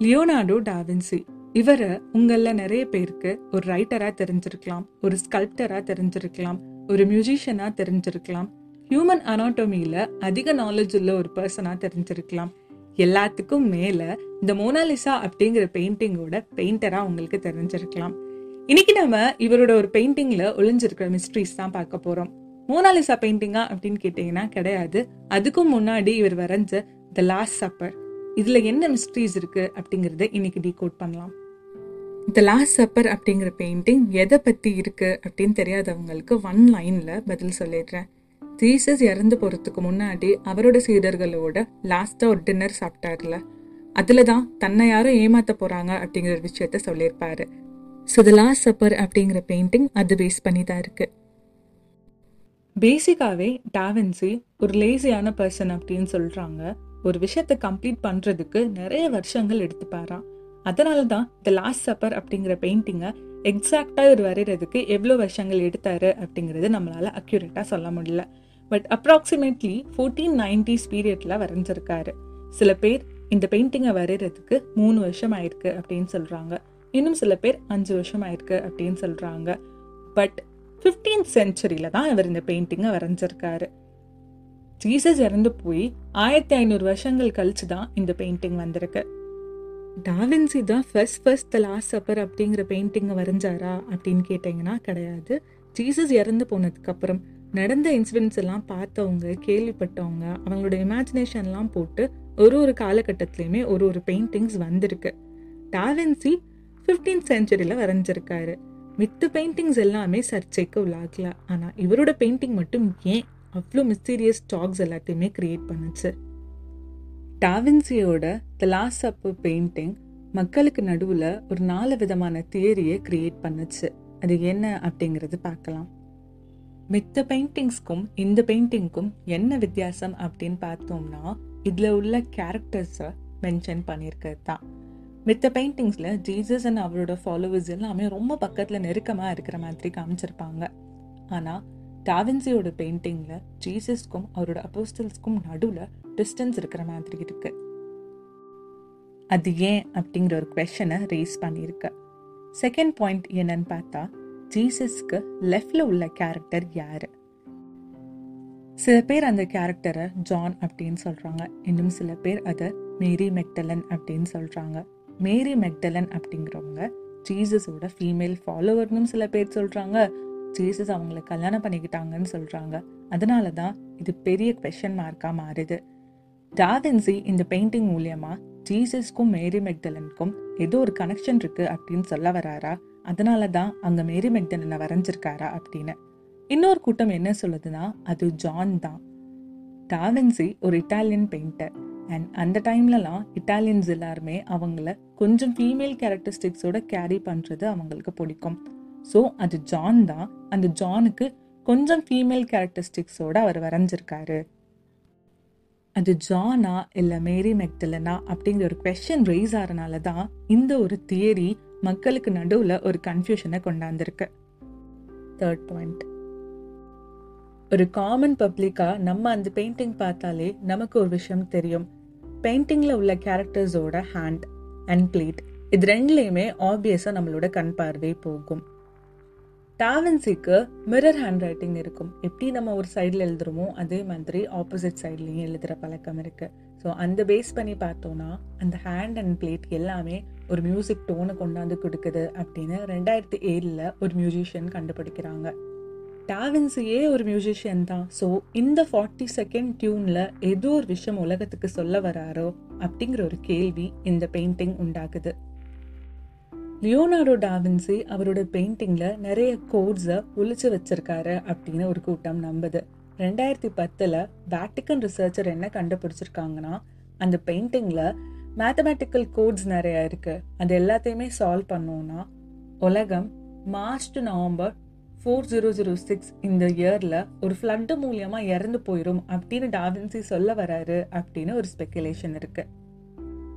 Leonardo da Vinci இவரை உங்கள நிறைய பேருக்கு ஒரு ரைட்டரா தெரிஞ்சிருக்கலாம் ஒரு ஸ்கல்ப்டரா தெரிஞ்சிருக்கலாம் ஒரு மியூசிஷியனா தெரிஞ்சிருக்கலாம். ஹியூமன் அனாட்டோமியில அதிக நாலேஜ் உள்ள ஒரு பர்சனா தெரிஞ்சிருக்கலாம். எல்லாத்துக்கும் மேல இந்த மோனாலிசா அப்படிங்கிற பெயிண்டிங்கோட பெயிண்டரா உங்களுக்கு தெரிஞ்சிருக்கலாம். இன்னைக்கு நம்ம இவரோட ஒரு பெயிண்டிங்ல ஒளிஞ்சிருக்கிற மிஸ்ட்ரிஸ் தான் பார்க்க போறோம். மோனாலிசா பெயிண்டிங்கா அப்படின்னு கேட்டீங்கன்னா கிடையாது. அதுக்கும் முன்னாடி இவர் வரைஞ்ச த லாஸ்ட் சப்பர் இதில் என்ன மிஸ்ட்ரீஸ் இருக்குது அப்படிங்கிறத இன்னைக்கு டீகோட் பண்ணலாம். த லாஸ்ட் சப்பர் அப்படிங்கிற பெயிண்டிங் எதை பற்றி இருக்குது அப்படின்னு தெரியாதவங்களுக்கு ஒன் லைனில் பதில் சொல்லிடுறேன். ஜீசஸ் இறந்து போகிறதுக்கு முன்னாடி அவரோட சீடர்களோட லாஸ்ட்டாக ஒரு டின்னர் சாப்பிட்டார்ல. அதில் தான் தன்னை யாரும் ஏமாற்ற போகிறாங்க அப்படிங்கிற விஷயத்த சொல்லியிருப்பாரு. ஸோ த லாஸ்ட் சப்பர் அப்படிங்கிற பெயிண்டிங் அது பேஸ் பண்ணி தான் இருக்குது பேசிக்காவே டாவின்சி ஒரு லேசியான பர்சன் அப்படின்னு சொல்கிறாங்க ஒரு விஷயத்தை கம்ப்ளீட் பண்ணுறதுக்கு நிறைய வருஷங்கள் எடுத்துப்பாராம். அதனால தான் த லாஸ்ட் சப்பர் அப்படிங்கிற பெயிண்டிங்கை எக்ஸாக்டாக இவர் வரைகிறதுக்கு எவ்வளோ வருஷங்கள் எடுத்தாரு அப்படிங்கிறது நம்மளால் அக்யூரேட்டாக சொல்ல முடியல. பட் அப்ராக்சிமேட்லி ஃபோர்டீன் நைன்டிஸ் பீரியடில் வரைஞ்சிருக்காரு. சில பேர் இந்த பெயிண்டிங்கை வரைகிறதுக்கு மூணு வருஷம் ஆயிருக்கு அப்படின்னு சொல்கிறாங்க இன்னும் சில பேர் அஞ்சு வருஷம் ஆயிருக்கு அப்படின்னு சொல்கிறாங்க பட் ஃபிஃப்டீன்த் செஞ்சுரியில தான் இவர் இந்த பெயிண்டிங்கை வரைஞ்சிருக்காரு. ஜீசஸ் இறந்து போய் ஆயிரத்தி ஐநூறு வருஷங்கள் கழிச்சு தான் இந்த பெயிண்டிங் வந்திருக்கு. டாவின்சி தான் first first the last supper அப்படிங்கிற பெயிண்டிங்கை வரைஞ்சாரா அப்படின்னு கேட்டிங்கன்னா கிடையாது. ஜீசஸ் இறந்து போனதுக்கப்புறம் நடந்த இன்சிடென்ட்ஸ் எல்லாம் பார்த்தவங்க கேள்விப்பட்டவங்க அவங்களோட இமேஜினேஷன்லாம் போட்டு ஒரு ஒரு காலகட்டத்திலையுமே ஒரு ஒரு பெயிண்டிங்ஸ் வந்திருக்கு. டாவின்சி ஃபிஃப்டீன்த் செஞ்சுரியில் வரைஞ்சிருக்காரு. மித்த பெயிண்டிங்ஸ் எல்லாமே சர்ச்சைக்கு உள்ளாகல. ஆனால் இவரோட பெயிண்டிங் மட்டும் ஏன் அவ்வளோ மிஸ்டீரியஸ் டாக்ஸ் எல்லாத்தையுமே கிரியேட் பண்ணுச்சு. டாவின்சியோட த லாஸ்ட் அப்பு பெயிண்டிங் மக்களுக்கு நடுவில் ஒரு நாலு விதமான தியரியை கிரியேட் பண்ணுச்சு. அது என்ன அப்படிங்கிறது பார்க்கலாம். மித்த பெயிண்டிங்ஸ்க்கும் இந்த பெயிண்டிங்க்கும் என்ன வித்தியாசம் அப்படின்னு பார்த்தோம்னா இதில் உள்ள கேரக்டர்ஸை மென்ஷன் பண்ணியிருக்கிறது தான். மித்த பெயிண்டிங்ஸில் ஜீசஸ் அண்ட் அவரோட ஃபாலோவர்ஸ் எல்லாமே ரொம்ப பக்கத்தில் நெருக்கமாக இருக்கிற மாதிரி காமிச்சிருப்பாங்க. ஆனால் டாவின்சியோட பெயிண்டிங்கில் ஜீசஸ்க்கும் அவரோட அப்போஸ்டல்ஸ்க்கும் நடுவில் டிஸ்டன்ஸ் இருக்கிற மாதிரி இருக்கு. அது ஏன் அப்படிங்கிற ஒரு கொஷனை ரேஸ் பண்ணியிருக்கு. செகண்ட் பாயிண்ட் என்னன்னு பார்த்தா ஜீசஸ்க்கு லெஃப்டில் உள்ள கேரக்டர் யார்? சில பேர் அந்த கேரக்டரை ஜான் அப்படின்னு சொல்கிறாங்க இன்னும் சில பேர் அதை மேரி மெக்டலன் அப்படின்னு சொல்கிறாங்க மேரி மெக்டலன் அப்படிங்கிறவங்க ஜீசஸோட ஃபீமேல் ஃபாலோவர்னும் சில பேர் சொல்கிறாங்க ஜீசஸ் அவங்கள கல்யாணம் பண்ணிக்கிட்டாங்கன்னு சொல்கிறாங்க அதனால தான் இது பெரிய கொஷன் மார்க்காக மாறுது. டாவின்சி இந்த பெயிண்டிங் மூலயமா ஜீசஸ்க்கும் மேரி மெக்டலனுக்கும் ஏதோ ஒரு கனெக்ஷன் இருக்குது அப்படின்னு சொல்ல வராரா? அதனால தான் அங்கே மேரி மெக்டலனை வரைஞ்சிருக்காரா அப்படின்னு. இன்னொரு கூட்டம் என்ன சொல்லுதுன்னா அது ஜான் தான். டாவின்சி ஒரு இட்டாலியன் பெயிண்டர் அண்ட் அந்த டைம்லலாம் இட்டாலியன்ஸ் எல்லாருமே அவங்கள கொஞ்சம் ஃபீமேல் கேரக்டரிஸ்டிக்ஸோட கேரி பண்ணுறது அவங்களுக்கு பிடிக்கும். ஸோ அது ஜான் தான். அந்த ஜானுக்கு கொஞ்சம் ஃபீமேல் கேரக்டரிஸ்டிக்ஸோடு அவர் வரைஞ்சிருக்காரு. அது ஜானா இல்லை மேரி மெக்டலனா அப்படிங்கிற ஒரு கொஷின் ரைஸ் ஆகிறனால தான் இந்த ஒரு தியரி மக்களுக்கு நடுவில் ஒரு கன்ஃபியூஷனை கொண்டாந்துருக்கு. தேர்ட் பாயிண்ட் ஒரு காமன் பப்ளிக்காக நம்ம அந்த பெயிண்டிங் பார்த்தாலே நமக்கு ஒரு விஷயம் தெரியும். பெயிண்டிங்கில் உள்ள கேரக்டர்ஸோட ஹேண்ட் அண்ட் பிளேட் இது ரெண்டுலேயுமே ஆப்வியஸாக நம்மளோட கண் பார்வை போகும். டாவன்சிக்கு மிரர் ஹேண்ட் ரைட்டிங் இருக்கும். எப்படி நம்ம ஒரு சைடில் எழுதுறோமோ அதே மாதிரி ஆப்போசிட் சைட்லேயும் எழுதுகிற பழக்கம் இருக்குது ஸோ அந்த பேஸ் பண்ணி பார்த்தோன்னா அந்த ஹேண்ட் அண்ட் பிளேட் எல்லாமே ஒரு மியூசிக் டோனை கொண்டாந்து கொடுக்குது அப்படின்னு ரெண்டாயிரத்தி ஏழில் ஒரு மியூசிஷியன் கண்டுபிடிக்கிறாங்க. டாவின்ஸியே ஒரு மியூசிஷியன் தான். ஸோ இந்த ஃபார்ட்டி செகண்ட் டியூனில் ஏதோ ஒரு விஷயம் உலகத்துக்கு சொல்ல வராரோ அப்படிங்கிற ஒரு கேள்வி இந்த பெயிண்டிங் உண்டாக்குது. லியோனார்டோ டாவின்சி அவரோட பெயிண்டிங்கில் நிறைய கோட்ஸை ஒழிச்சு வச்சிருக்காரு அப்படின்னு ஒரு கூட்டம் நம்புது. ரெண்டாயிரத்தி பத்தில் வேட்டிக்கன் ரிசர்ச்சர் என்ன கண்டுபிடிச்சிருக்காங்கன்னா அந்த பெயிண்டிங்கில் மேத்தமேட்டிக்கல் கோட்ஸ் நிறைய இருக்குது அது எல்லாத்தையுமே சால்வ் பண்ணோம்னா உலகம் March to November four zero zero six இந்த இயரில் ஒரு ஃப்ளட்டு மூலியமாக இறந்து போயிடும் அப்படின்னு டாவின்சி சொல்ல வராரு அப்படின்னு ஒரு ஸ்பெக்குலேஷன் இருக்குது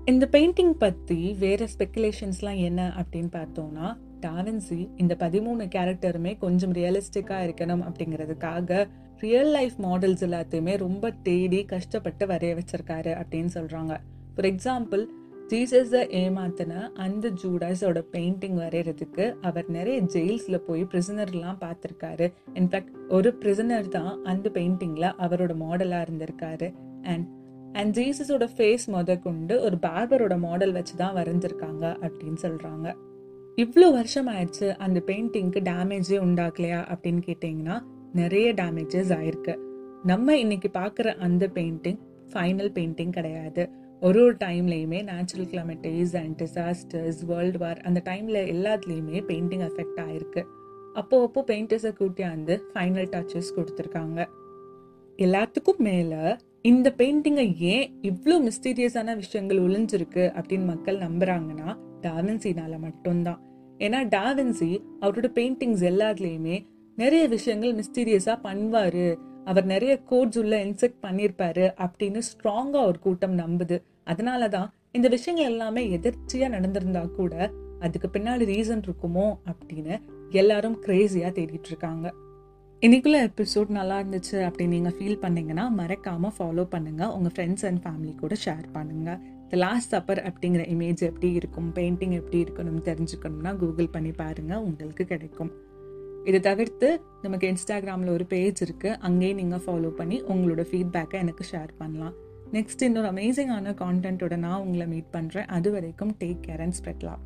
இந்த பெயிண்டிங் பற்றி வேறு ஸ்பெக்குலேஷன்ஸ்லாம் என்ன அப்படின்னு பார்த்தோம்னா டாரன்சி இந்த பதிமூணு கேரக்டருமே கொஞ்சம் ரியலிஸ்டிக்காக இருக்கணும் அப்படிங்கிறதுக்காக ரியல் லைஃப் மாடல்ஸ் எல்லாத்தையுமே ரொம்ப தேடி கஷ்டப்பட்டு வரைய வச்சிருக்காரு அப்படின்னு சொல்கிறாங்க ஃபார் எக்ஸாம்பிள் ஜீசஸை ஏமாத்தின அந்த ஜூடாஸோட பெயிண்டிங் வரைகிறதுக்கு அவர் நிறைய ஜெயில்ஸில் போய் பிரிசனர்லாம் பார்த்துருக்காரு. இன்ஃபேக்ட் ஒரு பிரிசனர் தான் அந்த பெயிண்டிங்கில் அவரோட மாடலாக இருந்திருக்காரு. அண்ட் அண்ட் ஜீசஸோட ஃபேஸ் முதற்கொண்டு கொண்டு ஒரு பார்பரோட மாடல் வச்சு தான் வரைஞ்சிருக்காங்க அப்படின்னு சொல்கிறாங்க இவ்வளோ வருஷம் ஆயிடுச்சு அந்த பெயிண்டிங்க்கு டேமேஜே உண்டாக்கலையா அப்படின்னு கேட்டிங்கன்னா நிறைய டேமேஜஸ் ஆயிருக்கு. நம்ம இன்னைக்கு பார்க்குற அந்த பெயிண்டிங் ஃபைனல் பெயிண்டிங் கிடையாது. ஒரு ஒரு டைம்லேயுமே natural climates and disasters world war அந்த டைமில் எல்லாத்துலேயுமே பெயிண்டிங் அஃபெக்ட் ஆயிருக்கு. அப்போ அப்போ பெயிண்டர்ஸை கூட்டியாந்து ஃபைனல் டச்சஸ் கொடுத்துருக்காங்க. எல்லாத்துக்கும் மேலே இந்த பெயிண்டிங்கை ஏன் இவ்வளோ மிஸ்டீரியஸான விஷயங்கள் ஒளிஞ்சிருக்கு அப்படின்னு மக்கள் நம்புறாங்கன்னா டாவின்சினால மட்டும்தான். ஏன்னா டாவின்சி அவரோட பெயிண்டிங்ஸ் எல்லாத்துலேயுமே நிறைய விஷயங்கள் மிஸ்டீரியஸாக பண்ணுவார். அவர் நிறைய கோட்ஸ் உள்ள இன்செக்ட் பண்ணியிருப்பாரு அப்படின்னு ஸ்ட்ராங்காக ஒரு கூட்டம் நம்புது. அதனால தான் இந்த விஷயங்கள் எல்லாமே எதிர்ச்சியாக நடந்திருந்தா கூட அதுக்கு பின்னாடி ரீசன் இருக்குமோ அப்படின்னு எல்லாரும் கிரேசியா தேடிட்டு இருக்காங்க. இன்றைக்குள்ள எபிசோட் நல்லா இருந்துச்சு அப்படின்னு நீங்கள் ஃபீல் பண்ணீங்கன்னா மறக்காமல் ஃபாலோ பண்ணுங்கள் உங்கள் ஃப்ரெண்ட்ஸ் அண்ட் ஃபேமிலி கூட ஷேர் பண்ணுங்கள் த லாஸ்ட் சப்பர் அப்படிங்கிற இமேஜ் எப்படி இருக்கும் பெயிண்டிங் எப்படி இருக்கணும்னு தெரிஞ்சுக்கணும்னா கூகுள் பண்ணி பாருங்கள் உங்களுக்கு கிடைக்கும். இதை தவிர்த்து நமக்கு இன்ஸ்டாகிராமில் ஒரு பேஜ் இருக்குது அங்கேயும் நீங்கள் ஃபாலோ பண்ணி உங்களோட ஃபீட்பேக்கை எனக்கு ஷேர் பண்ணலாம். நெக்ஸ்ட் இன்னொரு அமேசிங்கான கான்டென்ட்டோட நான் உங்களை மீட் பண்ணுறேன் அது வரைக்கும் டேக் கேர் அண்ட் ஸ்ப்ரெட்லாம்